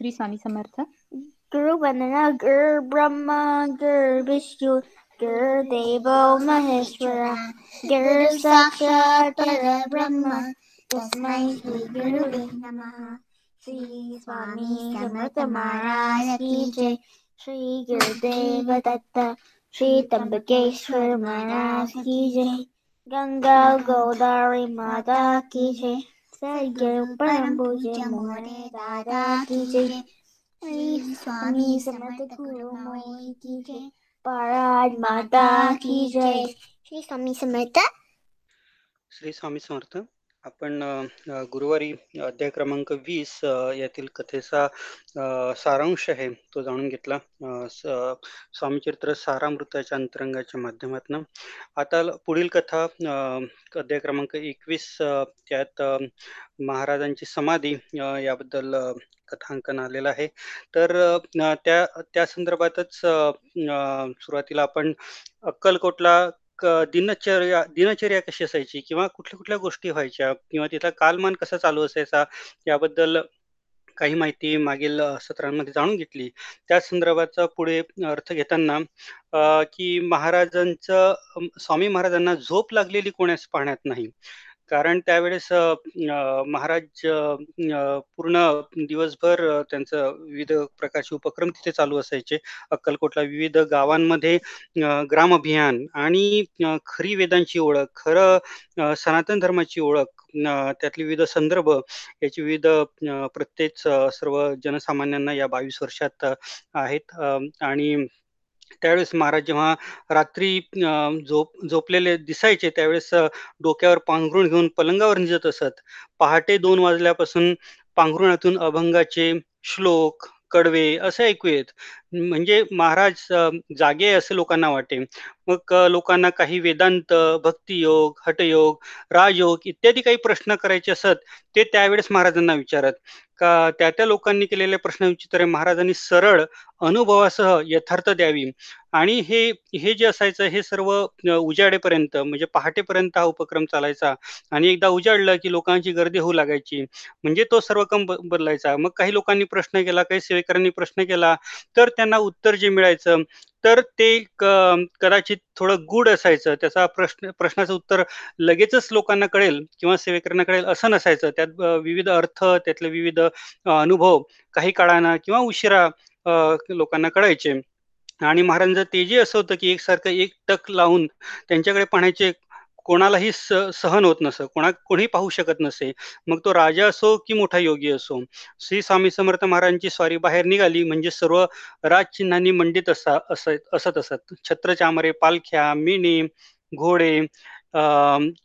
श्री स्वामी समर्थ गुरु वंदना गुरु ब्रह्मा गुरु विष्णु गुरु देवो महेश्वरा गुरु साक्षात ब्रह्म तस्मै श्री गुरुवे नमः श्री स्वामी समर्थ महाराज की जय श्री गुरुदेव दत्त श्री त्र्यंबकेश्वर महाराज की जय गंगा गोदावरी माता की जय सदगुरु परम पूज्य मोरे की जय श्री स्वामी समर्थ गुरु मोई की जय पराज माता की जय श्री स्वामी समर्थ। श्री स्वामी समर्थ। आपण गुरुवारी अध्याय क्रमांक वीस यातील कथेचा सारांश आहे तो जाणून घेतला. स्वामीचरित्र सारामृताच्या अंतरंगाच्या माध्यमातून. आता पुढील कथा अध्याय क्रमांक एकवीस त्यात महाराजांची समाधी याबद्दल कथांकन आलेलं आहे. तर त्या त्या संदर्भातच सुरुवातीला आपण अक्कलकोटला दिनचर्या दिनचर्या कशी असायची किंवा कुठल्या कुठल्या गोष्टी व्हायच्या किंवा तिथला कालमान कसा चालू असायचा याबद्दल काही माहिती मागील अ, सत्रांमध्ये जाणून घेतली. त्या संदर्भाचा पुढे अर्थ घेताना अ, की महाराजांचं स्वामी महाराजांना झोप लागलेली कोणास पाहण्यात नाही. कारण त्यावेळेस महाराज पूर्ण दिवसभर त्यांचं विविध प्रकारचे उपक्रम तिथे चालू असायचे. अक्कलकोटला विविध गावांमध्ये ग्राम अभियान आणि खरी वेदांची ओळख खरं सनातन धर्माची ओळख त्यातले विविध संदर्भ याची विविध प्रत्येक सर्व जनसामान्यांना या बावीस वर्षात आहेत. आणि त्यावेळेस महाराज जेव्हा रात्री झोप झोपलेले दिसायचे त्यावेळेस डोक्यावर पांघरुण घेऊन पलंगावर निजत असत. पहाटे दोन वाजल्यापासून पांघरुणातून अभंगाचे श्लोक कडवे असे ऐकू येत म्हणजे महाराज जागे आहे असे लोकांना वाटे. मग लोकांना काही वेदांत भक्तियोग हटयोग राजयोग इत्यादी काही प्रश्न करायचे असत ते त्यावेळेस महाराजांना विचारत. का त्या त्या लोकांनी केलेल्या प्रश्नांची उत्तरे महाराजांनी सरळ अनुभवासह यथार्थ द्यावी. आणि हे हे जे असायचं हे सर्व उजाडेपर्यंत म्हणजे पहाटेपर्यंत हा उपक्रम चालायचा. आणि एकदा उजाडलं की लोकांची गर्दी होऊ लागायची. म्हणजे तो सर्व कम बदलायचा. मग काही लोकांनी प्रश्न केला काही सेवेकरांनी प्रश्न केला तर त्यांना उत्तर जे मिळायचं तर ते कदाचित थोडं गूढ असायचं. त्याचा प्रश्न प्रश्नाचं उत्तर लगेचच लोकांना कळेल किंवा सेवेकरांना कळेल असं नसायचं. त्यात विविध अर्थ त्यातले विविध अनुभव काही काळानं किंवा उशिरा लोकांना कळायचे. आणि महाराजांचं तेजी असं होतं की एकसारखं एक टक लावून त्यांच्याकडे पाहण्याचे कोणालाही स सहन होत नसं कोणा कोणी पाहू शकत नसे. मग तो राजा असो की मोठा योगी असो श्री स्वामी समर्थ महाराजांची स्वारी बाहेर निघाली म्हणजे सर्व राजचिन्हांनी मंडित असा असत असत असत. छत्र चामरे पालख्या मिणी घोडे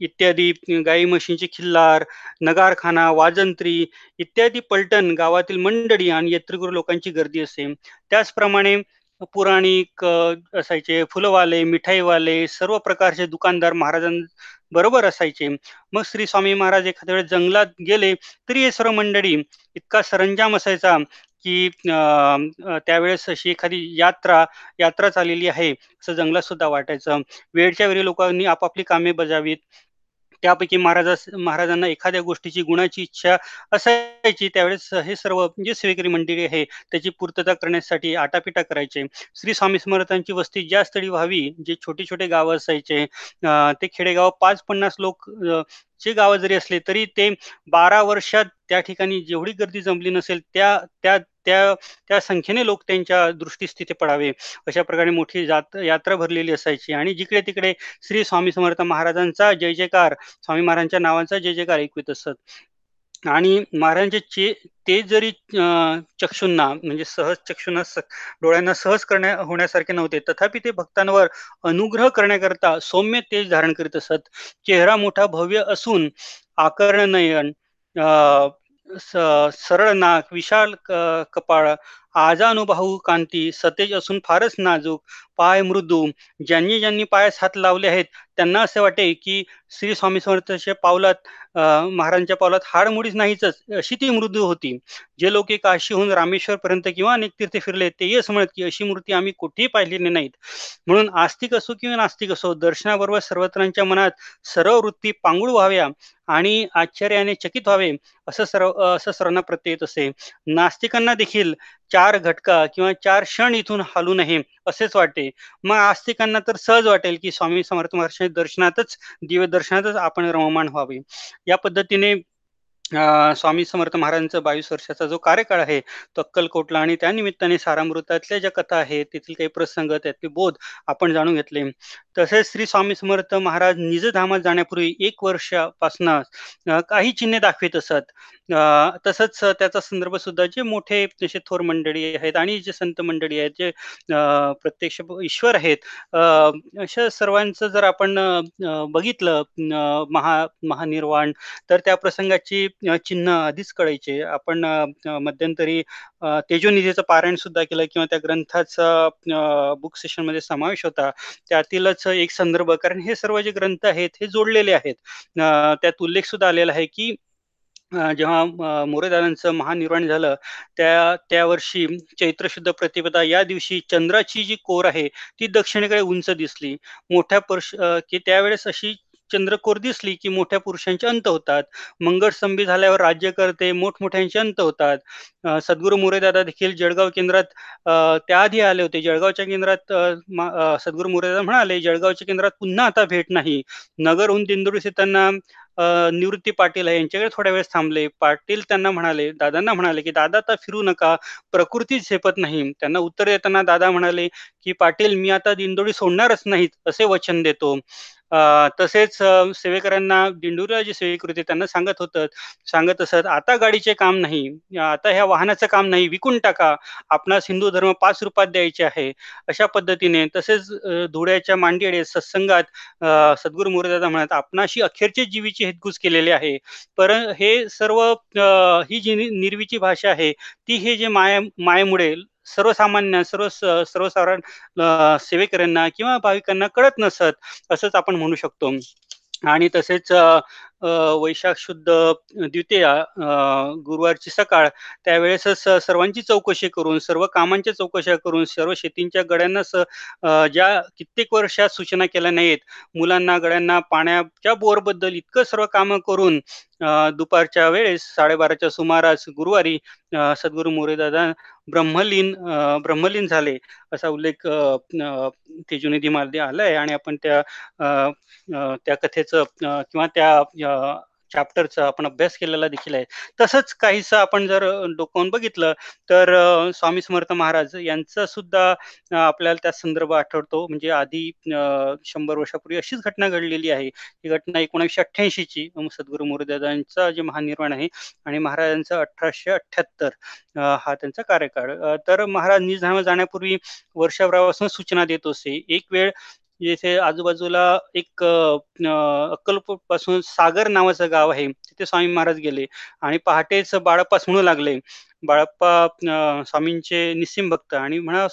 इत्यादी गाई म्हशींची खिल्लार नगारखाना वाजंत्री इत्यादी पलटण गावातील मंडळी आणि यात्रेकरू लोकांची गर्दी असे. त्याचप्रमाणे पुराणिक असायचे फुलवाले मिठाईवाले सर्व प्रकारचे दुकानदार महाराजांबरोबर असायचे. मग श्री स्वामी महाराज एखाद्या वेळेस जंगलात गेले तरी हे सर्व मंडळी इतका सरंजाम असायचा की त्यावेळेस अशी एखादी यात्रा यात्रा चाललेली आहे असं जंगलात सुद्धा वाटायचं. वेळच्या वेळी लोकांनी आपापली कामे बजावीत. त्यापैकी महाराजास महाराजांना एखाद्या गोष्टीची गुणाची इच्छा असायची त्यावेळेस हे सर्व जे सेवेकरी मंडळी आहे त्याची पूर्तता करण्यासाठी आटापिटा करायचे. श्री स्वामी समर्थांची वस्ती ज्या स्थळी व्हावी जे छोटे छोटे गावं असायचे ते खेडेगाव पाच पन्नास लोक चे गाव जरी असले तरी ते बारा वर्षात त्या ठिकाणी जेवढी गर्दी जमली नसेल त्या त्या त्या त्या संख्येने लोक त्यांच्या दृष्टीस तिथे पडावे. अशा प्रकारे मोठी जात यात्रा भरलेली असायची. आणि जिकडे तिकडे श्री स्वामी समर्थ महाराजांचा जय जयकार स्वामी महाराजांच्या नावांचा जय जयकार ऐकवित असत. आणि महाराजांचे चे ते जरी अं, चक्षुंना म्हणजे सहज चक्षुंना डोळ्यांना सहज करण्या होण्यासारखे नव्हते. तथापि ते भक्तांवर अनुग्रह करण्याकरता सौम्य तेज धारण करीत असत. चेहरा मोठा भव्य असून आकर्ण नयन अं, सरळ नाक विशाल क- कपाळ आजानुभाऊ कांती सतेज असून फारच नाजूक पाय मृदू ज्यांनी ज्यांनी पायास हात लावले आहेत त्यांना असे वाटे की श्री स्वामी समर्थांच्या पावलात महाराजांच्या पावलात हाडमुडीच नाहीच अशी ती मृदू होती. जे लोक काशीहून रामेश्वरपर्यंत किंवा अनेक तीर्थ फिरले तेही असं म्हणत की अशी मूर्ती आम्ही कुठेही पाहिलेली नाहीत. म्हणून आस्तिक असो किंवा नास्तिक असो दर्शनाबरोबर सर्वत्रांच्या मनात सर्व वृत्ती पांगुळ व्हाव्या आणि आश्चर्याने चकित व्हावे असं सर्व असं सर्वांना प्रत्यय येत असे. नास्तिकांना देखील चार चार घटका किंवा चार क्षण इथून हालू नये असेच वाटते. मग आस्तिकांना तर सहज वाटेल की स्वामी समर्थ महाराजांच्या दर्शनातच दिव्य दर्शनातच आपण रममाण व्हावे. या पद्धतीने स्वामी समर्थ महाराजांचा बावीस वर्षाचा जो कार्यकाळ आहे तो अक्कलकोटला आणि त्या निमित्ताने सारामृतातल्या ज्या कथा आहेत तेथील काही प्रसंग त्यातले बोध आपण जाणून घेतले. तसेच श्री स्वामी समर्थ महाराज निजधामात जाण्यापूर्वी एक वर्षापासून काही चिन्हे दाखवित असत. तसंच त्याचा संदर्भ सुद्धा जे मोठे जसे थोर मंडळी आहेत आणि जे संत मंडळी आहेत जे प्रत्यक्ष ईश्वर आहेत अशा सर्वांचं जर आपण बघितलं महा महानिर्वाण तर त्या प्रसंगाची चिन्ह आधीच कळायचे. आपण मध्यंतरी तेजोनिधीचं पारायण सुद्धा केलं किंवा त्या ग्रंथाचा बुक सेशनमध्ये समावेश होता. त्यातीलच एक संदर्भ कारण हे सर्व जे ग्रंथ आहेत हे जोडलेले आहेत. त्यात उल्लेख सुद्धा आलेला आहे की जेव्हा अ, महानिर्वाण झालं त्या त्या वर्षी चैत्र शुद्ध प्रतिपदा या दिवशी चंद्राची जी कोर आहे ती दक्षिणेकडे उंच दिसली. मोठ्या पर्श की त्यावेळेस अशी चंद्रकोर दिसली की मोठ्या पुरुषांचे अंत होतात. मंगळस्तंभी झाल्यावर राज्यकर्ते मोठमोठ्यांचे अंत होतात. सद्गुरु सद्गुरू मोरेदादा देखील जळगाव केंद्रात त्याआधी आले होते. जळगावच्या केंद्रात सद्गुरु मुरेदादा सद्गुरू मोरेदादा म्हणाले जळगावच्या केंद्रात पुन्हा आता भेट नाही. नगरहून दिंडोरीस येताना निवृत्ती पाटील आहे यांच्याकडे थोड्या वेळेस थांबले. पाटील त्यांना म्हणाले दादांना म्हणाले की दादा आता फिरू नका. प्रकृती झेपत नाही. त्यांना उत्तर देताना दादा म्हणाले की पाटील मी आता दिंडोरी सोडणारच नाहीत असे वचन देतो. तसेच सेवेकरांना दिंडुरा जी सेवेकरी होते त्यांना सांगत होतं सांगत असत आता गाडीचे काम नाही आता ह्या वाहनाचं काम नाही विकून टाका आपणास हिंदू धर्म पाच रुपयात द्यायचे आहे अशा पद्धतीने तसेच धुळ्याच्या मांडीडे सत्संगात अ, सद्गुरू मुरदादा म्हणत आपणाशी अखेरचे जीवीची हितगुज केलेले आहे पर हे सर्व ही जी नि- भाषा आहे ती हे जे माया मायेमुळे सर्वसामान्य सर्व सर्वसाधारण सेवेकऱ्यांना किंवा भाविकांना कळत नसत असंच आपण म्हणू शकतो. आणि तसेच वैशाख शुद्ध द्वितीया गुरुवारची सकाळ त्यावेळेसच सर्वांची चौकशी करून सर्व कामांच्या चौकशा करून सर्व शेतींच्या गड्यांना स ज्या कित्येक वर्षात सूचना केल्या नाहीत मुलांना गड्यांना पाण्याच्या बोरबद्दल इतकं सर्व कामं करून दुपारच्या वेळेस साडेबाराच्या सुमारास गुरुवारी अ, सद्गुरू मोरेदादा ब्रह्मलीन ब्रह्मलीन झाले असा उल्लेख अ, अ, आलाय. आणि आपण त्या अ, त्या कथेचं किंवा त्या चॅप्टरचा आपण अभ्यास केलेला देखील आहे. तसंच काहीसं आपण जर अ, डोकावून बघितलं तर स्वामी समर्थ महाराज यांचा सुद्धा आपल्याला त्या संदर्भ आठवतो. म्हणजे आधी शंभर वर्षापूर्वी अशीच घटना घडलेली आहे. ही घटना एकोणीसशे अठ्ठ्याऐंशीची. सद्गुरू मुरुदादांचा जे महानिर्वाण आहे आणि महाराजांचा अठराशे अठ्ठ्याहत्तर हा त्यांचा कार्यकाळ. तर महाराज निजामा जाण्यापूर्वी वर्षभरापासून सूचना देत असे. एक वेळ जिथे आजूबाजूला एक अ, अक्कलकोटपासून सागर नावाचं गाव आहे. तिथे स्वामी महाराज गेले आणि पहाटेच बाळप्पास म्हणू लागले. बाळप्पा स्वामींचे निस्सिम भक्त आणि म्हणा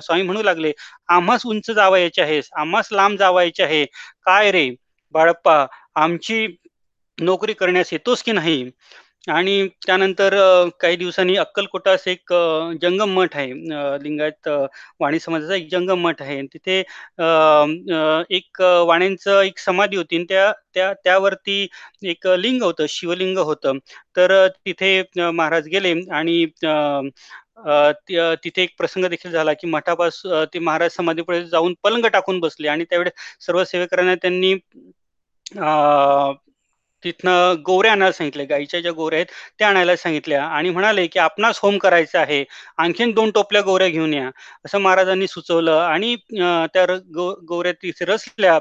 स्वामी म्हणू लागले आम्हास उंच जावायचे आहे आम्हास लांब जावायचे आहे. काय रे बाळप्पा आमची नोकरी करण्यास येतोस की नाही? आणि त्यानंतर काही दिवसांनी अक्कलकोटास एक जंगम मठ आहे. लिंगायत वाणी समाजाचा एक जंगम मठ आहे. तिथे एक वाणींचं वाण्यांचं एक समाधी होती. आणि त्या त्या त्यावरती एक लिंग होतं शिवलिंग होतं. तर तिथे महाराज गेले आणि तिथे एक प्रसंग देखील झाला की मठापास ते महाराज समाधीपुढे जाऊन पलंग टाकून बसले. आणि त्यावेळेस सर्व सेवेकरांना त्यांनी तिथनं गोवऱ्या आणायला सांगितले. गाईच्या ज्या गोवऱ्या आहेत त्या आणायला सांगितल्या आणि म्हणाले, की "आपणास होम करायचं आहे. आणखीन दोन टोपल्या गोवऱ्या घेऊन या." असं महाराजांनी सुचवलं आणि त्या गो गोऱ्या तिथे रचल्या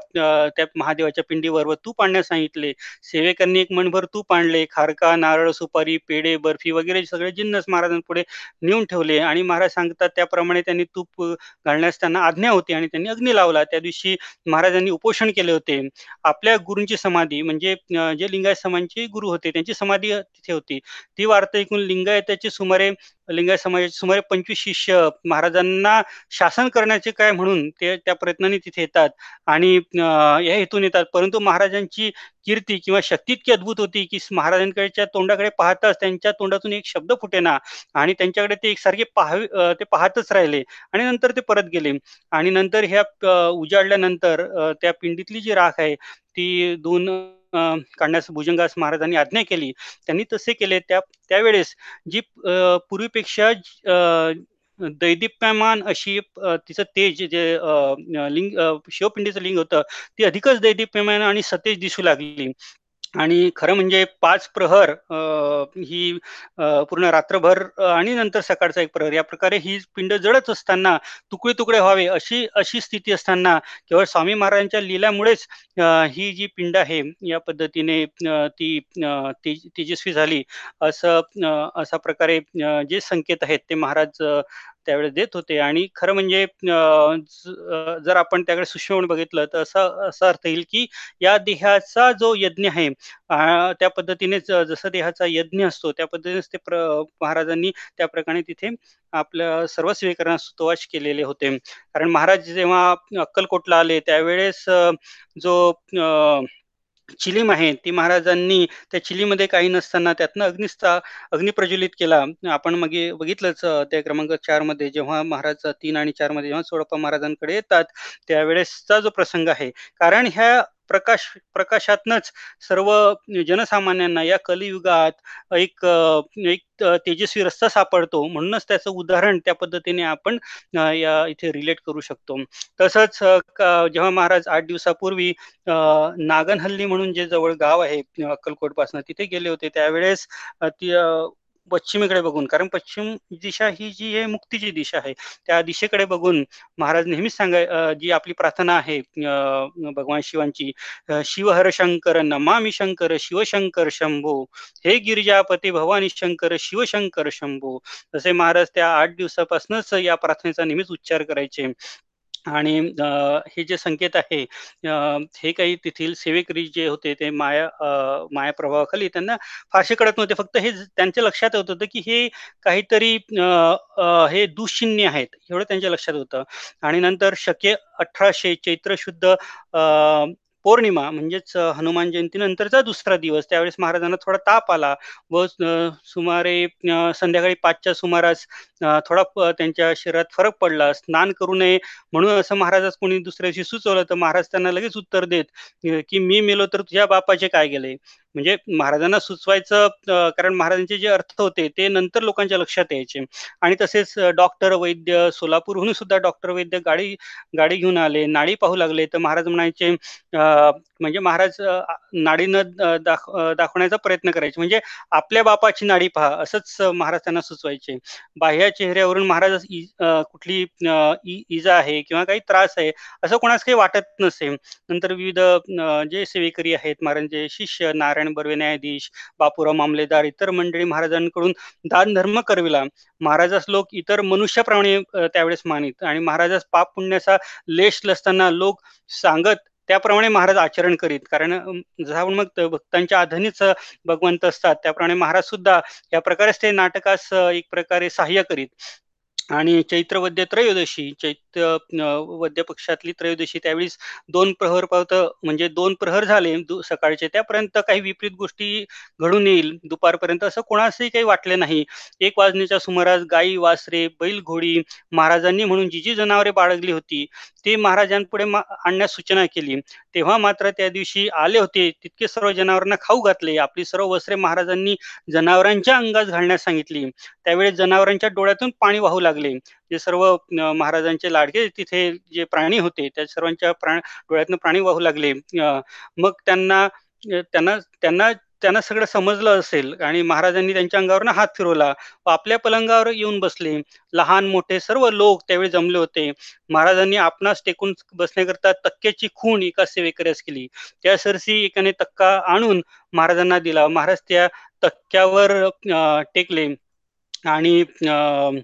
त्या महादेवाच्या पिंडीवर व तूप आणण्यास सांगितले. सेवेकांनी एक मनभर तूप आणले. खारका, नारळ, सुपारी, पेढे, बर्फी वगैरे सगळे जिन्नस महाराजांपुढे नेऊन ठेवले आणि महाराज सांगतात त्याप्रमाणे त्यांनी तूप घालण्यास त्यांना आज्ञा होती आणि त्यांनी अग्नी लावला. त्या दिवशी महाराजांनी उपोषण केले होते. आपल्या गुरूंची समाधी म्हणजे जे लिंगायत समाजाचे गुरु होते त्यांची समाधी तिथे होती. ती वार्ता ऐकून लिंगायताचे सुमारे लिंगायत समाजाचे सुमारे पंचवीस शिष्य महाराजांना शासन करण्याचे काय म्हणून ते त्या प्रयत्नाने तिथे येतात. आणि या हेतून येतात. परंतु महाराजांची कीर्ती किंवा शक्ती इतकी अद्भुत होती की महाराजांकडच्या तोंडाकडे पाहताच त्यांच्या तोंडातून एक शब्द फुटेना आणि त्यांच्याकडे ते एकसारखे पाहावे ते पाहतच राहिले आणि नंतर ते परत गेले. आणि नंतर ह्या उजाडल्यानंतर त्या पिंडीतली जी राख आहे ती दोन काढण्यास भुजंगास महाराजांनी आज्ञा केली. त्यांनी तसे केले. त्या त्यावेळेस जी पूर्वीपेक्षा दैदिप्यमान अशी तिचं तेज जे लिंग शिवपिंडीचं लिंग होतं ती अधिकच दैदिप्यमान आणि सतेज दिसू लागली. आणि खरं म्हणजे पाच प्रहर ही पूर्ण रात्रभर आणि नंतर सकाळचा एक प्रहर या प्रकारे ही पिंड जळत असताना तुकडे तुकडे व्हावे अशी अशी स्थिती असताना केवळ स्वामी महाराजांच्या लिलामुळेच ही जी पिंड आहे या पद्धतीने ती तेजस्वी झाली. असं असा प्रकारे जे संकेत आहेत ते महाराज त्यावेळेस देत होते. आणि खरं म्हणजे जर आपण त्याकडे सुशोभून बघितलं तर असं असा अर्थ येईल की या देहाचा जो यज्ञ आहे त्या पद्धतीनेच जसं देहाचा यज्ञ असतो त्या पद्धतीनेच ते प्र महाराजांनी त्या प्रकारे तिथे आपल्या सर्व स्वीकरणास स्तुवाच केलेले होते. कारण महाराज जेव्हा अक्कलकोटला आले त्यावेळेस जो चिलीम आहे ती महाराजांनी त्या चिलीमध्ये काही नसताना त्यातनं अग्निस्था अग्नि प्रज्वलित केला. आपण मग बघितलंच त्या क्रमांक चारमध्ये जेव्हा महाराज तीन आणि चारमध्ये जेव्हा सोडप्पा महाराजांकडे येतात त्यावेळेसचा जो प्रसंग आहे. कारण ह्या प्रकाश प्रकाशातनच सर्व जनसामान्यांना या कलियुगात एक एक तेजस्वी रस्ता सापडतो. म्हणूनच त्याचं उदाहरण त्या पद्धतीने आपण या इथे रिलेट करू शकतो. तसंच जेव्हा महाराज आठ दिवसापूर्वी नागनहल्ली म्हणून जे जवळ गाव आहे अक्कलकोटपासून तिथे गेले होते त्यावेळेस ती पश्चिमेकडे बघून. कारण पश्चिम दिशा ही जी आहे मुक्तीची दिशा आहे. त्या दिशेकडे बघून महाराज नेहमीच सांगाय जी आपली प्रार्थना आहे भगवान शिवांची शिवहर शंकर नमामी शंकर शिवशंकर शंभो हे गिरिजापती भवानी शंकर शिवशंकर शंभो. जसे महाराज त्या आठ दिवसापासूनच या प्रार्थनेचा नेहमीच उच्चार करायचे. आणि हे जे संकेत आहे हे काही तेथील सेवेकरी जे होते ते माया माया प्रभावाखाली त्यांना फारसे कळत नव्हते. फक्त हे त्यांच्या लक्षात होत होतं की हे काहीतरी हे दुश्चिन्ह आहेत एवढं त्यांच्या लक्षात होतं. आणि नंतर शके अठराशे चैत्र शुद्ध पौर्णिमा म्हणजेच हनुमान जयंतीनंतरचा दुसरा दिवस. त्यावेळेस महाराजांना थोडा ताप आला. व सुमारे संध्याकाळी पाचच्या सुमारास थोडा त्यांच्या शरीरात फरक पडला. स्नान करू नये म्हणून असं महाराजास कोणी दुसऱ्या दिवशी सुचवलं. तर महाराज त्यांना लगेच उत्तर देत की मी मेलो तर तुझ्या बापाचे काय गेले? म्हणजे महाराजांना सुचवायचं कारण महाराजांचे जे अर्थ होते ते नंतर लोकांच्या लक्षात यायचे. आणि तसेच डॉक्टर वैद्य सोलापूरहून सुद्धा डॉक्टर वैद्य गाडी गाडी घेऊन आले नाडी पाहू लागले. तर महाराज म्हणायचे म्हणजे महाराज नाडीनं दाख दाखवण्याचा प्रयत्न करायचे. म्हणजे आपल्या बापाची नाडी पहा असंच महाराज त्यांना सुचवायचे. बाह्य चेहऱ्यावरून महाराज कुठली इजा आहे किंवा काही त्रास आहे असं कोणास काही वाटत नसे. नंतर विविध जे सेवेकरी आहेत महाराजांचे शिष्य नारायण बर्वे न्यायाधीश बापूराव मामलेदार इतर मंडळी महाराजांकडून दान धर्म करविला. महाराजास लोक इतर मनुष्याप्रमाणे त्यावेळेस मानित. आणि महाराजास पाप पुण्याचा लेश लसताना लोक सांगत त्याप्रमाणे महाराज आचरण करीत. कारण जसा मग भक्तांच्या आधनीच भगवंत असतात. त्याप्रमाणे महाराज सुद्धा या प्रकारेच ते नाटकास एक प्रकारे सहाय्य करीत. आणि चैत्रवद्य त्रयोदशी चैत्र वद्य पक्षातली त्रयोदशी त्यावेळेस दोन प्रहर पावत म्हणजे दोन प्रहर झाले सकाळचे त्यापर्यंत काही विपरीत गोष्टी घडून येईल दुपारपर्यंत असं कोणासही काही वाटले नाही. एक वाजण्याच्या सुमारास गाई वासरे बैल घोडी महाराजांनी म्हणून जी जी जनावरे बाळगली होती ते महाराजांपुढे आणण्यास सूचना केली. तेव्हा मात्र त्या दिवशी आले होते तितके सर्व जनावरांना खाऊ घातले. आपली सर्व वस्त्रे महाराजांनी जनावरांच्या अंगास घालण्यास सांगितली. त्यावेळेस जनावरांच्या डोळ्यातून पाणी वाहू लागले. जे सर्व महाराजांचे लाडके तिथे जे प्राणी होते त्या सर्वांच्या प्राण डोळ्यातून प्राणी वाहू लागले. मग त्यांना त्यांना त्यांना त्यांना सगळं समजलं असेल आणि महाराजांनी त्यांच्या अंगावर हात फिरवला. व आपल्या पलंगावर येऊन बसले. लहान मोठे सर्व लोक त्यावेळी जमले होते. महाराजांनी आपणास टेकून बसण्याकरता तक्क्याची खूण एका सेवेकऱ्यास केली. त्या सरसी एकाने तक्का आणून महाराजांना दिला. महाराज त्या तक्क्यावर टेकले. आणि अं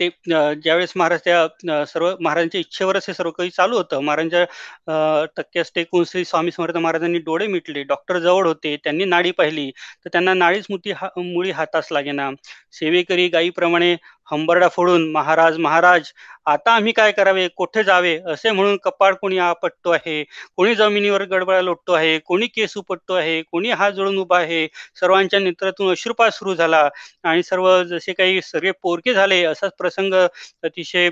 ते ज्यावेळेस महाराज त्या सर्व महाराजांच्या इच्छेवरच हे सर्व काही चालू होतं. महाराजांच्या अ, टक्क्यास टेकून श्री स्वामी समर्थ महाराजांनी डोळे मिटले. डॉक्टर जवळ होते. त्यांनी नाडी पाहिली, तर त्यांना नाडीच मुठी हा मुळी हातास लागेना. सेवेकरी गायीप्रमाणे हंबरडा फोडून "महाराज, महाराज, आता आम्ही काय करावे? कोठे जावे?" असे म्हणून कपाळ कोणी आपटतो आहे, कोणी जमिनीवर गडबडा लोटतो आहे, कोणी केस उपटतो आहे, कोणी हात जोडून उभा आहे. सर्वांच्या नेत्रातून अश्रुपात सुरू झाला आणि सर्व जसे काही सगळे पोरके झाले असाच प्रसंग अतिशय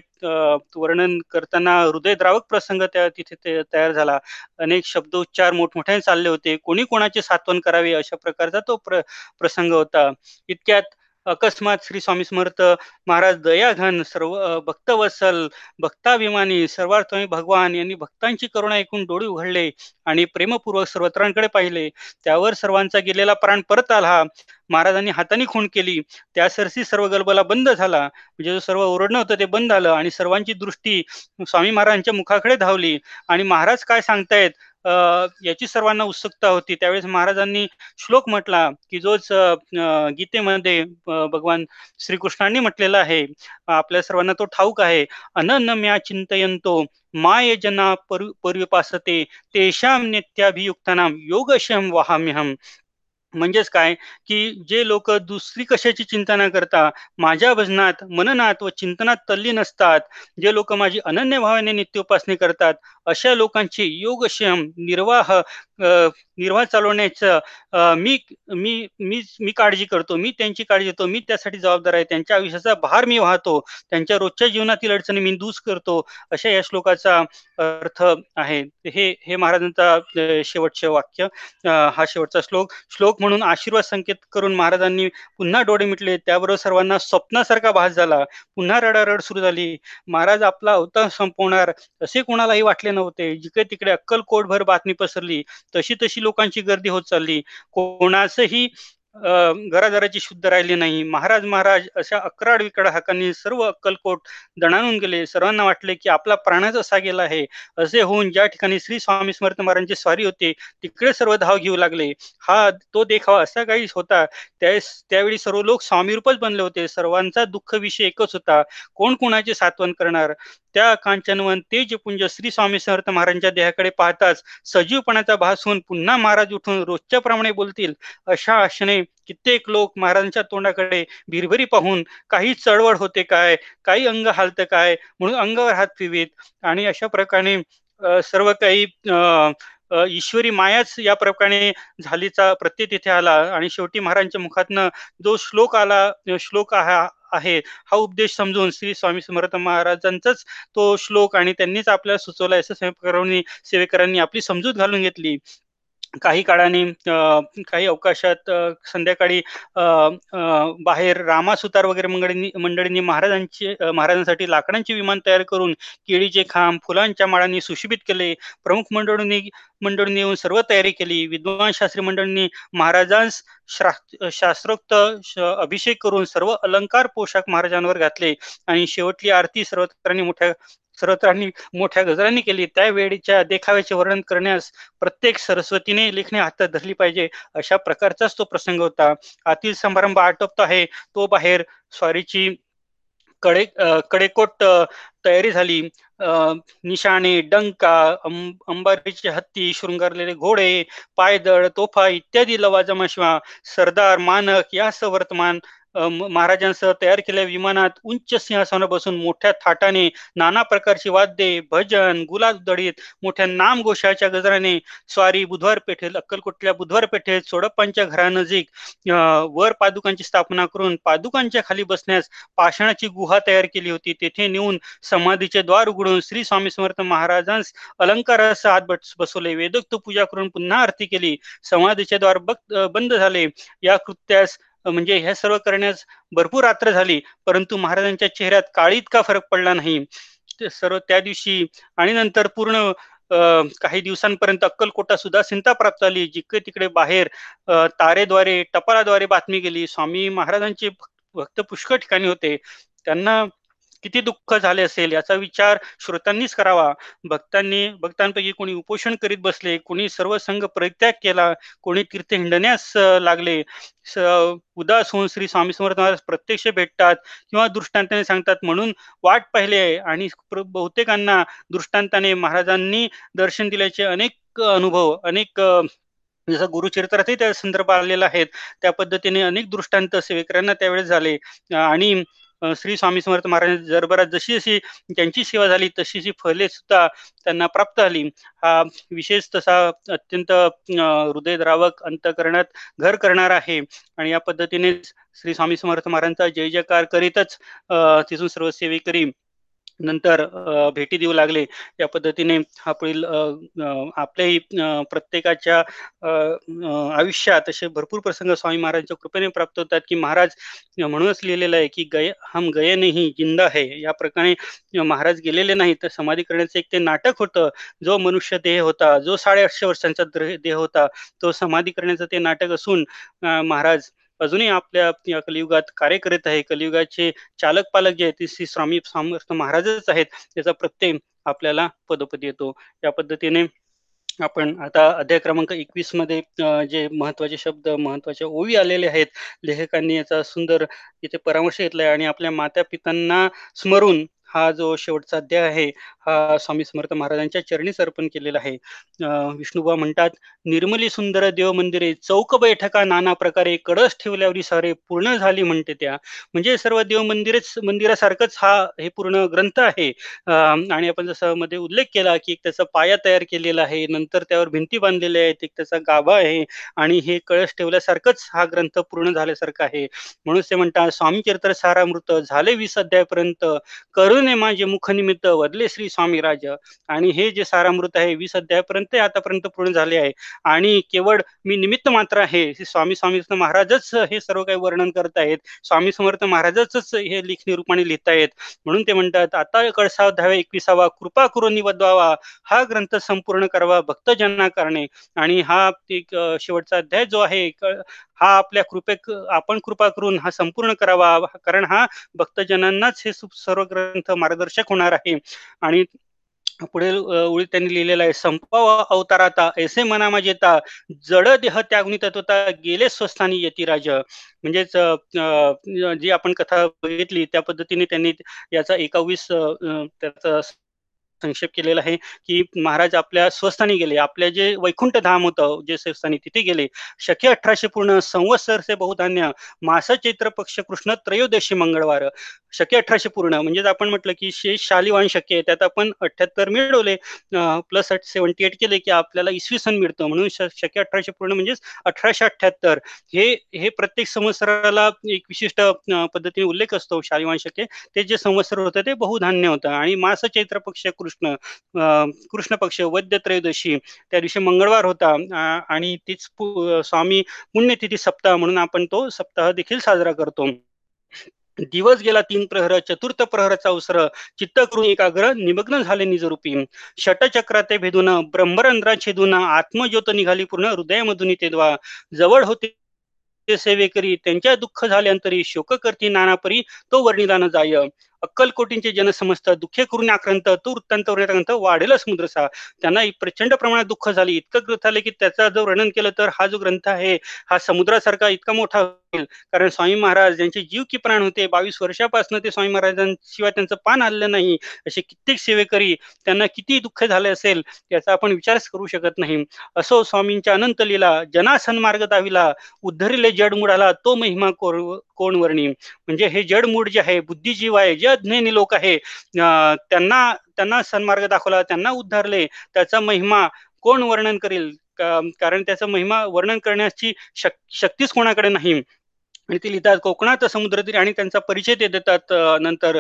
वर्णन करताना हृदयद्रावक प्रसंग त्या तिथे तयार झाला. अनेक शब्दोच्चार मोठमोठ्याने चालले होते. कोणी कोणाचे सात्वन करावे अशा प्रकारचा तो प्र प्रसंग होता. इतक्यात अकस्मात श्री स्वामी समर्थ महाराज दयाघन, सर्व भक्तवसल भक्ताभिमानी, सर्वार्थमी भगवान यांनी भक्तांची करुणा ऐकून डोळे उघडले आणि प्रेमपूर्वक सर्वत्रांकडे पाहिले. त्यावर सर्वांचा गेलेला प्राण परत आला. महाराजांनी हाताने खूण केली. त्यासरशी सर्व गलबला बंद झाला. म्हणजे जो सर्व ओरडणं होतं ते बंद झालं आणि सर्वांची दृष्टी स्वामी महाराजांच्या मुखाकडे धावली आणि महाराज काय सांगतायत याची सर्वांना उत्सुकता होती. त्यावेळेस महाराजांनी श्लोक म्हटला, की जोच गीतेमध्ये भगवान श्रीकृष्णांनी म्हटलेला आहे. आपल्या सर्वांना तो ठाऊक आहे. "अनन्यम्या चिंतयन्तो माय जना परि पर्युपासते तेषां नित्याभियुक्तानाम योगशम वहाम्यहम म्हणजेच काय, की जे लोक दुसरी कशाची चिंता न करता माझ्या भजनात, मननात व चिंतनात तल्लीन असतात, जे लोक माझी अनन्य भावाने नित्य उपासना करतात, अशा लोकांचे योगक्षम निर्वाह अ, निर्वाह चालवण्याचं मी मी मी मी काळजी करतो. मी त्यांची काळजी घेतो. मी त्यासाठी जबाबदार आहे. त्यांच्या आयुष्याचा भार मी वाहतो. त्यांच्या रोजच्या जीवनातील अडचणी मी दूस करतो. अशा या श्लोकाचा अर्थ आहे. हे हे महाराजांचा शेवटचे वाक्य. हा शेवटचा श्लोक. श्लोक म्हणून आशीर्वाद संकेत करून महाराजांनी पुन्हा डोळे मिटले. त्याबरोबर सर्वांना स्वप्नासारखा भास झाला. पुन्हा रडारड सुरू झाली. महाराज आपला अवतार संपवणार असे कोणालाही वाटले नव्हते. जिकडे-तिकडे अक्कलकोटभर बातमी पसरली. तशी-तशी लोकांची गर्दी होत चालली. कोणाचंही अ, घरादाराची शुद्ध राहिली नाही. महाराज, महाराज अशा अक्राळ-विक्राळ हाकांनी सर्व अक्कलकोट दणाणून गेले. सर्वांना वाटले, की आपला प्राणच असा गेला आहे. असे होऊन ज्या ठिकाणी श्री स्वामी समर्थ महाराजांची स्वारी होते, तिकडे सर्व धाव घेऊ लागले. हा तो देखावा असा काही होता. त्यावेळेस त्यावेळी सर्व लोक स्वामीरूपच बनले होते. सर्वांचा दुःख विषय एकच होता. कोण कोणाचे सात्वन करणार? त्या कांचनवन तेजपुंज श्री स्वामी समर्थ महाराजांच्या देहाकडे पाहताच सजीवपणाचा भास होऊन पुन्हा महाराज उठून रोजच्या प्रमाणे बोलतील, अशा आशेने कित्येक लोक महाराजांच्या तोंडाकडे भिरभरी पाहून काही चळवळ होते काय, काही अंग हालतं काय? म्हणून अंगावर हात फिवीत आणि अशा प्रकारे सर्व काही ईश्वरी मायाच या प्रकारे झालीचा प्रत्यय तिथे आला. आणि शेवटी महाराजांच्या मुखातनं जो श्लोक आला, श्लोक हा आहे, हा उपदेश समजून श्री स्वामी समर्थ महाराजांचाच तो श्लोक आणि त्यांनीच आपल्याला सुचवला असं सेवेकरांनी सेवेकरांनी आपली समजूत घालून घेतली. काही काळाने काही अवकाशात संध्याकाळी बाहेर रामा सुतार वगैरे मंडळींनी मंडळींनी महाराजांची महाराजांसाठी लाकडांचे विमान तयार करून केळीचे खांब, फुलांच्या माळांनी सुशोभित केले. प्रमुख मंडळींनी मंडळींनी येऊन सर्व तयारी केली. विद्वान शास्त्री मंडळींनी महाराजांस शास्त्रोक्त अभिषेक करून सर्व अलंकार पोशाख महाराजांवर घातले आणि शेवटली आरती सर्वत्रांनी मोठ्या सर्वत्रांनी मोठ्या गजरांनी केली. त्यावेळीच्या देखाव्याचे वर्णन करण्यास प्रत्येक सरस्वतीने लेखणी हातात धरली पाहिजे, अशा प्रकारचाच तो प्रसंग होता. आतील समारंभ आटोपतो आहे, तो बाहेर स्वारीची कडे कडेकोट तयारी झाली. निशाणे, डंका, अं अंबारीचे हत्ती, शृंगारलेले घोडे, पायदळ, तोफा इत्यादी लवाजमाशिवा सरदार, मानक यासह वर्तमान महाराजांसह तयार केलेल्या विमानात उंच सिंहासनावर बसून मोठ्या थाटाने नाना प्रकारची वाद्ये, भजन, गुलालदडीत मोठ्या नाम गोशाच्या गजराने स्वारी बुधवार पेठेत अक्कलकोटल्या बुधवार पेठेत सोडप्पांच्या घरानजीक वर पादुकांची स्थापना करून पादुकांच्या खाली बसण्यास पाषाणाची गुहा तयार केली होती. तेथे नेऊन समाधीचे द्वार उघडून श्री स्वामी समर्थ महाराजांस अलंकारासह हात बसवले. वेदोक्त पूजा करून पुन्हा आरती केली. समाधीचे द्वार बंद झाले. या कृत्यास म्हणजे हे सर्व करण्यास भरपूर रात्र झाली. परंतु महाराजांच्या चेहऱ्यात काळी इतका फरक पडला नाही. सर्व त्या दिवशी आणि नंतर पूर्ण काही दिवसांपर्यंत अक्कलकोटा सुद्धा चिंता प्राप्त झाली. जिकडे-तिकडे बाहेर तारेद्वारे, टपालाद्वारे बातमी गेली. स्वामी महाराजांचे भक्त पुष्कळ ठिकाणी होते. त्यांना किती दुःख झाले असेल याचा विचार श्रोतांनीच करावा. भक्तांनी भक्तांपैकी कोणी उपोषण करीत बसले कोणी सर्व संघ परित्याग केला कोणी तीर्थ हिंडण्यास लागले. उदास होऊन श्री स्वामी समर्थ महाराज प्रत्यक्ष भेटतात किंवा दृष्टांताने सांगतात म्हणून वाट पाहिली आहे आणि बहुतेकांना दृष्टांताने महाराजांनी दर्शन दिल्याचे अनेक अनुभव अनेक जसं गुरुचरित्रातही त्या संदर्भ आलेला आहेत. त्या पद्धतीने अनेक दृष्टांत सेवेकरांना त्यावेळेस झाले. आणि श्री स्वामी समर्थ महाराज जरभरात जशी जशी त्यांची सेवा झाली तशी जी फले सुद्धा त्यांना प्राप्त झाली. हा विशेष तसा अत्यंत हृदयद्रावक अंतकरणात घर करणार आहे. आणि या पद्धतीने श्री स्वामी समर्थ महाराजांचा जय जयकार करीतच तिथून सर्व सेवेकरी नंतर भेटी देऊ लागले. या पद्धतीने हा पुढील आपल्याही प्रत्येकाच्या आयुष्यात असे भरपूर प्रसंग स्वामी महाराजांच्या कृपेने प्राप्त होतात की महाराज म्हणूनच लिहिलेलं आहे की गय हम गये नाही जिंदा है. या प्रकारे महाराज गेलेले नाही तर समाधी करण्याचं एक ते नाटक होतं. जो मनुष्य देह होता जो साडेआठशे वर्षांचा देह होता तो समाधी करण्याचं ते नाटक असून महाराज अजूनही आपल्या या कलियुगात कार्य करत आहे. कलियुगाचे चालक पालक जे आहेत ते स्वामी समर्थ महाराजच आहेत. त्याचा प्रत्यय आपल्याला पदोपदी येतो. या पद्धतीने आपण आता अध्याय क्रमांक एकवीसमध्ये जे महत्त्वाचे शब्द महत्त्वाचे ओवी आलेले आहेत लेखकांनी याचा सुंदर इथे परामर्श घेतलाय आणि आपल्या माता पितांना स्मरून हा जो शेवटचा अध्याय आहे हा स्वामी समर्थ महाराजांच्या चरणीस अर्पण केलेला आहे. विष्णुबा म्हणतात निर्मली सुंदर देव मंदिरे चौक बैठका नाना प्रकारे कडस ठेवल्यावरी सारे पूर्ण झाली म्हणते त्या. म्हणजे सर्व देव मंदिरेच मंदिरासारखंच हा हे पूर्ण ग्रंथ आहे. आणि आपण जसं मध्ये उल्लेख केला की एक त्याचा पाया तयार केलेला आहे नंतर त्यावर भिंती बांधलेल्या आहेत एक त्याचा गाभा आहे आणि हे कळस ठेवल्यासारखंच हा ग्रंथ पूर्ण झाल्यासारखा आहे. म्हणून ते म्हणतात स्वामी चरित्र सारामृत झाले वीस अध्यायपर्यंत करुणे माझे मुखनिमित्त वदले श्री स्वामी राज. आणि हे जे सारामृत आहे वीस अध्यायापर्यंत आतापर्यंत पूर्ण झाले आहे. आणि केवळ मी निमित्त मात्र आहे. स्वामी स्वामी महाराजच हे सर्व काही वर्णन करत आहेत. स्वामी समर्थ महाराजच हे लिखणी रूपाने लिहितायत म्हणून ते म्हणतात आता कळसा दहाव्या एकविसावा कृपा करून निवदवावा. हा ग्रंथ संपूर्ण करावा भक्तजना करणे. आणि हा एक शेवटचा अध्याय जो आहे हा आपल्या कृपे आपण कृपा करून हा संपूर्ण करावा. कारण हा भक्तजनांनाच हे सर्व ग्रंथ मार्गदर्शक होणार आहे. आणि पुढील ओळी त्यांनी लिहिलेला आहे संपवा अवताराता ऐसे मना माझेता जड देह त्यागुनी तत्वता गेले स्वस्थानी येती राज. म्हणजेच जी आपण कथा बघितली त्या पद्धतीने त्यांनी याचा एकावीस त्याचा संक्षेप केलेला आहे की महाराज आपल्या स्वस्थानी गेले. आपल्या जे वैकुंठ धाम होतं जे स्वस्थानी तिथे गेले. शक्य अठराशे पूर्ण संवत्सरचे बहुधान्य मास चैत्र पक्ष कृष्ण त्रयोदशी मंगळवार. शक्य अठराशे पूर्ण. म्हणजेच आपण म्हटलं की शे शालिवान शक्य त्यात आपण अठ्याहत्तर मिळवले. प्लस सेव्हन्टी एट केले की आपल्याला इसवी सन मिळतं. म्हणून शक्य अठराशे पूर्ण म्हणजेच अठराशे अठ्याहत्तर हे हे प्रत्येक संवत्सराला एक विशिष्ट पद्धतीने उल्लेख असतो शालिवान शक्य. ते जे संवत्सर होतं ते बहुधान्य होतं. आणि मास चैत्र पक्ष कृष्ण कृष्ण पक्ष वैद्य त्रयोदशी त्या दिवशी मंगळवार होता आणि तीच स्वामी पुण्यतिथी सप्ताह म्हणून आपण तो सप्ताह देखील साजरा करतो. दिवस गेला तीन प्रहर चतुर्थ प्रहराचा अवसर चित्त करून एकाग्र निमग्न झाले निजरूपी. षटचक्र ते भेदून ब्रह्मरंध्रा छेदून आत्मज्योत निघाली पूर्ण हृदयामधून ते द्वा. जवळ होते सेवेकरी त्यांच्या दुःख झाल्यानंतरी शोक करती नानापरी तो वर्णिला न जाय. अक्कलकोटींचे जनसमस्त दुःखे करून आक्रांत तो वृत्तांत वाढेल समुद्रसा. त्यांना प्रचंड प्रमाणात दुःख झाले. इतकं ग्रंथ आले की त्याचा जो वर्णन केलं तर हा जो ग्रंथ आहे हा समुद्रासारखा इतका मोठा होईल. कारण स्वामी महाराज ज्यांचे जीव की प्राण होते बावीस वर्षापासून ते स्वामी महाराजांशिवाय त्यांचं पान आलेलं नाही. असे कित्येक सेवेकरी त्यांना किती दुःख झाले असेल याचा आपण विचारच करू शकत नाही. असो स्वामींच्या अनंत लिला जनासन मार्ग दाविला उद्धरिले जडमुडाला तो महिमा कोण वर्णी म्हणजे हे जड मूड जे आहे बुद्धिजीव आहे जे अज्ञानी लोक आहे त्यांना त्यांना सन्मार्ग दाखवला त्यांना उद्धारले त्याचा महिमा कोण वर्णन करेल? कारण त्याचा महिमा वर्णन करण्याची शक शक्तीच कोणाकडे नाही? आणि ते लिहितात कोकणात समुद्र आणि त्यांचा परिचय ते देतात नंतर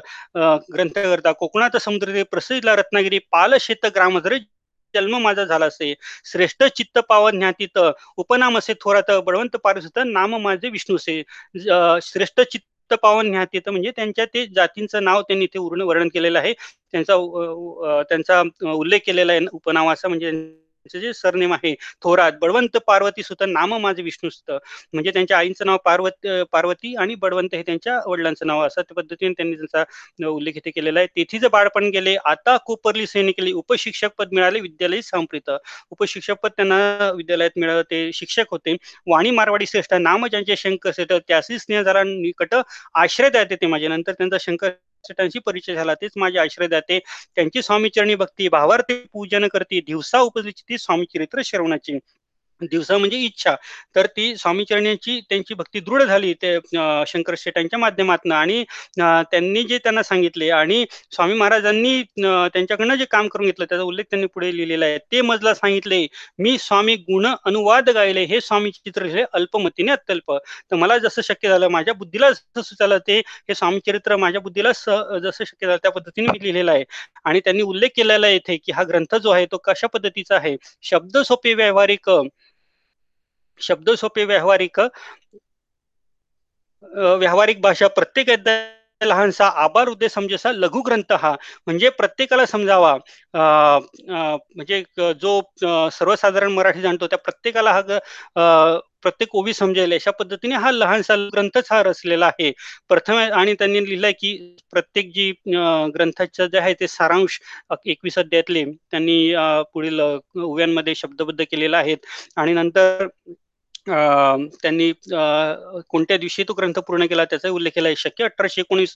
ग्रंथ करता कोकणात समुद्र प्रसिद्धला रत्नागिरी पाल शेत ग्रामधरे जन्म माझा झाला असे. श्रेष्ठ चित्त पावन ज्ञातीत उपनाम असे थोरात बळवंत पारसत नाम माझे विष्णूसे. श्रेष्ठ चित्त पावन ज्ञातीत म्हणजे त्यांच्या ते जातींचं नाव त्यांनी इथे वर्णन केलेलं आहे. त्यांचा त्यांचा उल्लेख केलेला आहे उपनावाचा म्हणजे जे सरनेम आहे थोरात बळवंत पार्वती सुत नाम माझे विष्णुस्त म्हणजे त्यांच्या आईचं नाव पार्वती पार्वती आणि बळवंत हे त्यांच्या वडिलांचं नाव असं त्या पद्धतीने त्यांनी त्यांचा उल्लेख इथे केलेला आहे. तेथीच बाळपण गेले आता कोपरली सैनिकली उपशिक्षक पद मिळाले विद्यालय संप्रित उपशिक्षक पद त्यांना विद्यालयात मिळालं ते शिक्षक होते. वाणी मारवाडी श्रेष्ठ नाम ज्यांचे शंकर श्रेष्ठ त्याशी स्नेह झाला निकट आश्रय द्यायचे ते माझ्या नंतर त्यांचा शंकर त्यांची परिचय झाला तेच माझे आश्रय दाते त्यांची स्वामीचरणी भक्ती भावार्थी पूजन करते दिवसा उपजली स्वामी चरित्र श्रवणाची. दिवसा म्हणजे इच्छा. तर ती स्वामीचरणांची त्यांची भक्ती दृढ झाली ते शंकर शेटांच्या माध्यमातून. आणि त्यांनी जे त्यांना सांगितले आणि स्वामी महाराजांनी त्यांच्याकडनं जे काम करून घेतलं त्याचा उल्लेख त्यांनी पुढे लिहिलेला आहे. ते मजला सांगितले मी स्वामी गुण अनुवाद गायले हे स्वामी चित्र हे अल्पमतीने अत्यल्प. तर मला जसं शक्य झालं माझ्या बुद्धीला जसं सुचालं ते हे स्वामी चरित्र माझ्या बुद्धीला जसं शक्य झालं त्या पद्धतीने मी लिहिलेलं आहे. आणि त्यांनी उल्लेख केलेला येथे की हा ग्रंथ जो आहे तो कशा पद्धतीचा आहे? शब्द सोपे व्यावहारिक शब्द सोपे व्यावहारिक व्यावहारिक भाषा प्रत्येक लहानसा आभार उद्देश समजेसा लघु ग्रंथ हा. म्हणजे प्रत्येकाला समजावा. म्हणजे जो सर्वसाधारण मराठी जाणतो त्या प्रत्येकाला हा प्रत्येक ओवी समजेल. अशा पद्धतीने हा लहानसा ग्रंथच हा रचलेला आहे. प्रथम आणि त्यांनी लिहिलंय की प्रत्येक जी ग्रंथाचं जे आहे ते सारांश एकवीस अध्यायातले त्यांनी पुढील ओव्यांमध्ये शब्दबद्ध केलेला आहेत. आणि नंतर त्यांनी कोणत्या दिवशी तो ग्रंथ पूर्ण केला त्याचा उल्लेख केला आहे. शक्य अठराशे एकोणीस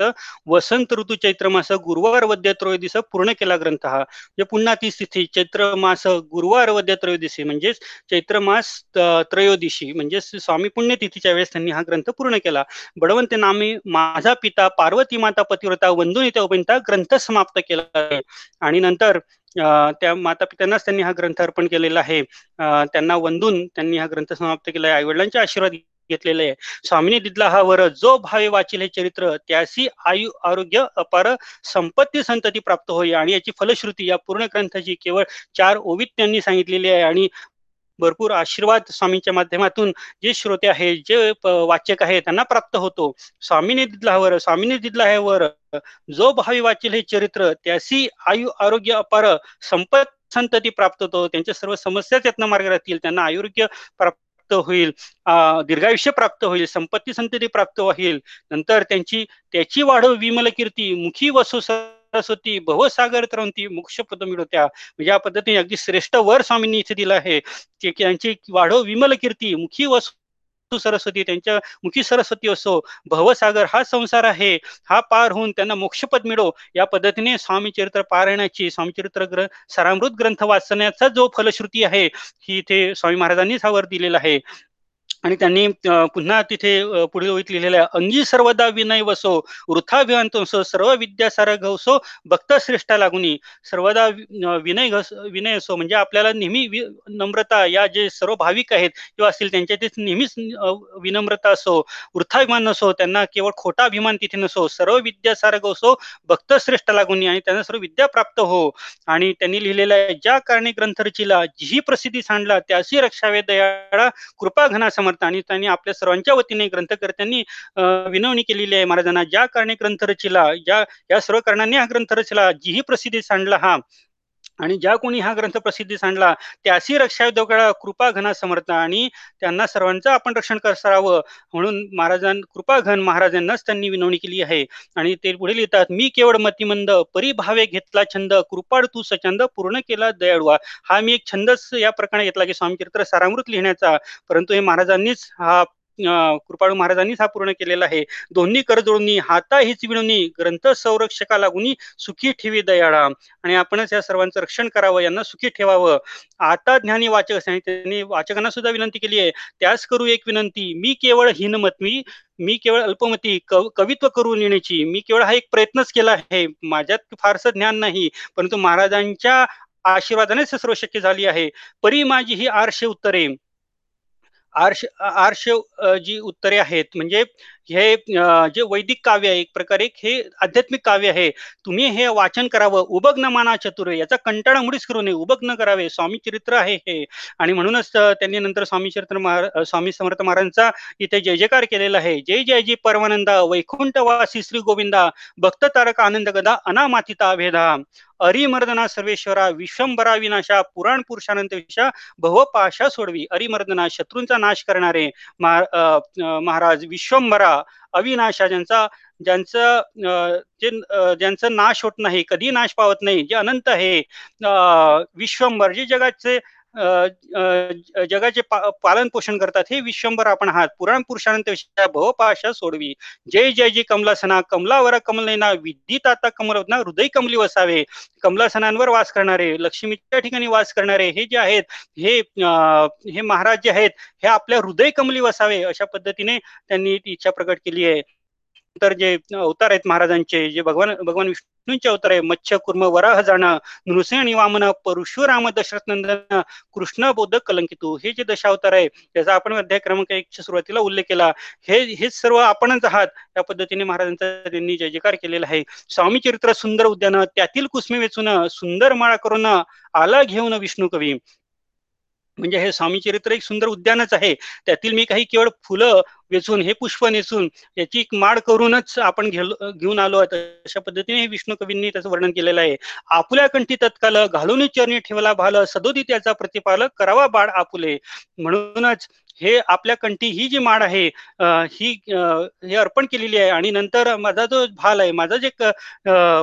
वसंत ऋतू चैत्र मास गुरुवार वद्य त्रयोदिस पूर्ण केला ग्रंथ हा. म्हणजे पुन्हा ती स्थिती चैत्र मास गुरुवार वद्य त्रयोदिशी म्हणजेच चैत्र मास त्रयोदिशी म्हणजे स्वामी पुण्यतिथीच्या वेळेस त्यांनी हा ग्रंथ पूर्ण केला. बडवंत नामी माझा पिता पार्वती माता पतिव्रता वंदून येत्या ग्रंथ समाप्त केला. आणि नंतर त्या माता पित्यांनाच त्यांनी हा ग्रंथ अर्पण केलेला आहे. त्यांना वंदून त्यांनी हा ग्रंथ समाप्त केला आहे आईवडिलांचे आशीर्वाद घेतलेले आहे. स्वामीने दिदला हा वर जो भावे वाचील हे चरित्र त्यासी आयु आरोग्य अपार संपत्ती संतती प्राप्त होई. आणि याची फलश्रुती या पूर्ण ग्रंथाची केवळ चार ओवीत त्यांनी सांगितलेली आहे. आणि भरपूर आशीर्वाद स्वामींच्या माध्यमातून जे श्रोते आहेत जे वाचक आहे त्यांना प्राप्त होतो. स्वामीने दिदलावर स्वामीने दिदला वर जो भावी वाचेल हे चरित्र त्यासी आयु आरोग्य अपार संपत संतती प्राप्त होतो. त्यांच्या सर्व समस्या त्यातनं मार्ग राहतील त्यांना आरोग्य प्राप्त होईल दीर्घायुष्य प्राप्त होईल संपत्ती संतती प्राप्त होईल. नंतर त्यांची त्याची वाढ विमल कीर्ती मुखी वसू सरस्वती भवसागर तरंती मोक्षपद मिळवत्या. म्हणजे या पद्धतीने अगदी श्रेष्ठ वर स्वामींनी इथे दिलं आहे. की त्यांची वाढो विमल कीर्ती मुखी वस सरस्वती त्यांच्या मुखी सरस्वती असो भवसागर हा संसार आहे हा पार होऊन त्यांना मोक्षपद मिळो. या पद्धतीने स्वामी चरित्र पारायणाची स्वामी चरित्र ग्रंथ सारामृत ग्रंथ वाचण्याचा जो फलश्रुती आहे ही इथे स्वामी महाराजांनीच हा वर दिलेला आहे. आणि त्यांनी पुन्हा तिथे पुढे ओळीत आहे अंगी सर्वदा विनय वसो वृथा विहांतोसो सर्व विद्यासार घवसो भक्त श्रेष्ठा लागुनी. सर्वदा विनय घस विनय असो म्हणजे आपल्याला नेहमी नम्रता या जे सर्व भाविक आहेत किंवा असतील त्यांच्या तिथे नेहमीच विनम्रता असो वृथाभिमान नसो त्यांना केवळ खोटा अभिमान तिथे नसो सर्व विद्यासार घवसो भक्त श्रेष्ठ लागुनी आणि त्यांना सर्व विद्या प्राप्त हो. आणि त्यांनी लिहिलेलं आहे ज्या कारणे ग्रंथरचीला जी प्रसिद्धी सांडला त्याशी रक्षावे दयाळा कृपा घना समर्थ समर्थ आणि त्यांनी आपल्या सर्वांच्या वतीने ग्रंथकर्त्यांनी विनवणी केलेली आहे महाराजांना ज्या कारणे ग्रंथ रचिला ज्या या सर्व कारणांनी हा ग्रंथ रचला जीही प्रसिद्धी सांडला हा. आणि ज्या कोणी हा ग्रंथ प्रसिद्धी सांडला त्याशी रक्षा दोघा कृपा घना समर्थ आणि त्यांना सर्वांचं आपण रक्षण करावं म्हणून महाराजां कृपा घन महाराजांनाच त्यांनी विनवणी केली आहे. आणि ते पुढे लिहितात मी केवळ मतिमंद परिभावे घेतला छंद कृपाड तू सचंद पूर्ण केला दयाळवा. हा मी एक छंदच या प्रकारे घेतला की स्वामी चरित्र सारामृत लिहिण्याचा परंतु हे महाराजांनीच हा कृपाळू महाराजांनीच हा पूर्ण केलेला आहे. दोन्ही करजोडणी हाता हीच विणवणी ग्रंथ संरक्षका लागून सुखी ठेवी दयाळा आणि आपणच या सर्वांचं रक्षण करावं यांना सुखी ठेवावं. आता ज्ञानी वाचक त्यांनी वाचकांना सुद्धा विनंती केली आहे. त्याच करू एक विनंती मी केवळ हिनमत मी केवळ अल्पमती कव कवित्व करून येण्याची मी केवळ हा एक प्रयत्नच केला आहे. माझ्यात फारसं ज्ञान नाही परंतु महाराजांच्या आशीर्वादानेच सर्व शक्य झाली आहे. परी माझी ही आरशे उत्तरे. आर्ष आर्ष जी उत्तरे आहेत म्हणजे हे जे वैदिक काव्य आहे एक प्रकारे हे आध्यात्मिक काव्य आहे तुम्ही हे वाचन करावं. उबग न माना चतुर याचा कंटाळा मुळीच करू नये. उबग न करावे. स्वामी चरित्र आहे हे. आणि म्हणूनच त्यांनी नंतर स्वामी चरित्र महारा स्वामी समर्थ महाराजांचा इथे जय जयकार केलेला आहे. जय जय जी परमानंदा वैकुंठवासी श्री गोविंदा भक्त तारक आनंद गदा अनामातिता भेदा अरिमर्दना सर्वेश्वरा विश्वंभरा विनाशा पुराण पुरुषानंत विषा भवपाशा सोडवी. अरिमर्दना शत्रूंचा नाश करणारे महाराज विश्वंभरा अविनाशा ज्यांचा ज्यांचं जे ज्यांचं नाश होत नाही कधी नाश पावत नाही जे अनंत आहे विश्वंभर जे जगाचे जगाचे पालन पोषण करतात हे विश्वंभर आपण आहात. पुराण पुरुषानंत भवपाशा सोडवी. जय जय जी कमलासना. कमलावर कमलेना. विद्युत आता कमल हृदय कमली वसावे. कमलासनांवर वास करणारे. लक्ष्मीच्या ठिकाणी वास करणारे हे जे आहेत हे हे महाराज जे आहेत हे आपल्या हृदय कमली वसावे अशा पद्धतीने त्यांनी ती इच्छा प्रकट केली आहे. तर जे अवतार आहेत महाराजांचे जे भगवान भगवान विष्णूंचे अवतार आहे मच्छ कुर्म वराह जाणं नृसिंह वामन परशुराम दशरथ नंदन कृष्ण बौद्ध कलंकितू हे जे दशावतार आहे त्याचा आपण अध्याय क्रमांक एकच्या सुरुवातीला उल्लेख केला. हे हेच सर्व आपणच आहात या पद्धतीने महाराजांचा त्यांनी जय जयकार केलेला आहे. स्वामी चरित्र सुंदर उद्यान त्यातील कुसमे वेचून सुंदर माळा करून आला घेऊन विष्णू कवी. म्हणजे हे स्वामी चरित्र एक सुंदर उद्यानच आहे. त्यातील मी काही केवळ फुलं वेचून हे पुष्प नेसून याची एक माड करूनच आपण घेऊन आलो अशा पद्धतीने विष्णू कवींनी त्याचं वर्णन केलेलं आहे. आपुल्या कंठी तत्काल घालून चरणी ठेवला भाल सदोदी त्याचा प्रतिपालक करावा बाळ आपुले. म्हणूनच हे आपल्या कंठी ही जी माड आहे ही हे अर्पण केलेली आहे आणि नंतर माझा जो भाल आहे माझा जे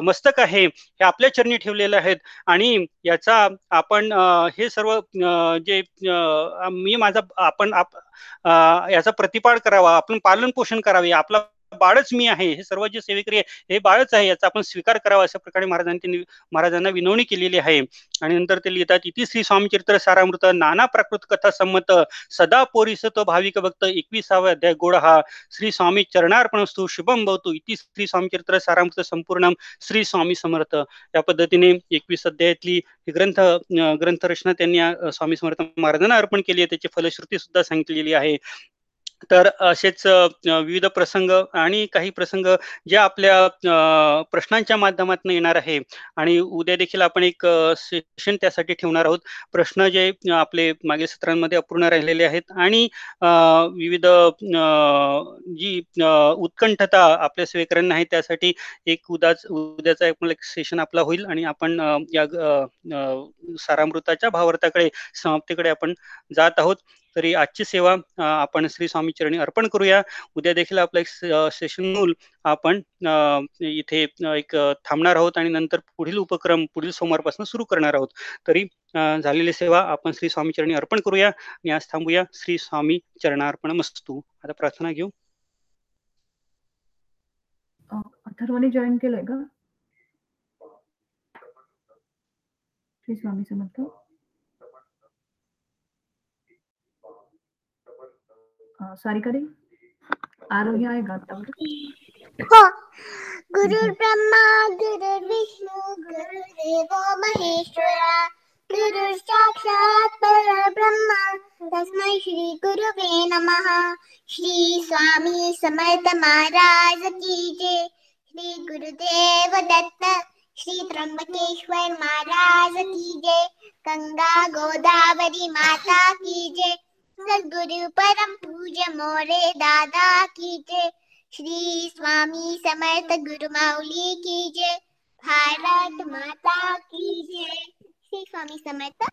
मस्तक आहे हे आपल्या चरणी ठेवलेले आहेत आणि याचा आपण हे सर्व जे मी माझा आपण याचा प्रतिपाद करावा आपण पालन पोषण करावे आपला बाळच मी आहे हे सर्व जे सेवेकरी आहे हे बाळच आहे याचा आपण स्वीकार करावा अशा प्रकारे महाराजांनी त्यांनी महाराजांना विनवणी केलेली आहे. आणि नंतर ते लिहितात इति श्री स्वामीचरित्र सारामृत नाना प्राकृत कथा संमत सदा पोरिस तो भाविक भक्त एकविसावा अध्याय गोड हा. श्री स्वामी चरणार्पणस्तु शुभम भवतु इति श्री स्वामीचरित्र सारामृत संपूर्ण श्री स्वामी समर्थ. या पद्धतीने एकवीस अध्यायातली ग्रंथ ग्रंथरचना त्यांनी स्वामी समर्थ महाराजांना अर्पण केली आहे. त्याची फलश्रुती सुद्धा सांगितलेली आहे. तर असेच विविध प्रसंग आणि काही प्रसंग जे आपल्या प्रश्नांच्या माध्यमातून येणार आहे आणि उद्या देखील आपण एक सेशन त्यासाठी ठेवणार आहोत. प्रश्न जे आपले मागील सत्रांमध्ये अपूर्ण राहिलेले आहेत आणि विविध जी उत्कंठता आपल्या सेवेकरांना आहे त्यासाठी एक उद्याच उद्याचा एक सेशन आपला होईल आणि आपण या सारामृताच्या भावार्थाकडे समाप्तीकडे आपण जात आहोत. तरी आजची सेवा आपण श्री स्वामी चरणी अर्पण करूया. उद्या देखील आपलं एक सेशन मूल आपण इथे एक थांबणार आहोत आणि नंतर पुढील उपक्रम पुढील सोमवारपासून सुरू करणार आहोत. तरी झालेली सेवा आपण श्री स्वामी चरणी अर्पण करूया आणि आज थांबूया. श्री स्वामी चरणार्पण मस्तू आता प्रार्थना घेऊ. अथर्वने जॉईन केलंय का श्री स्वामी समर्थ. सारिका रे आरोग्य आहे का हो गुरु ब्रह्मा गुरु विष्णू गुरु देवो महेश्वरा गुरु साक्षात परब्रह्मा तस्मै श्री गुरुवे नमः श्री स्वामी समर्थ महाराज की जय श्री गुरुदेव दत्त श्री त्र्यंबकेश्वर महाराज की जय गंगा गोदावरी माता की जय सदगुरु परम पूज्य मोरे दादा की जय। श्री स्वामी समर्थ गुरु माउली की जय। भारत माता की जय। श्री स्वामी समर्थ।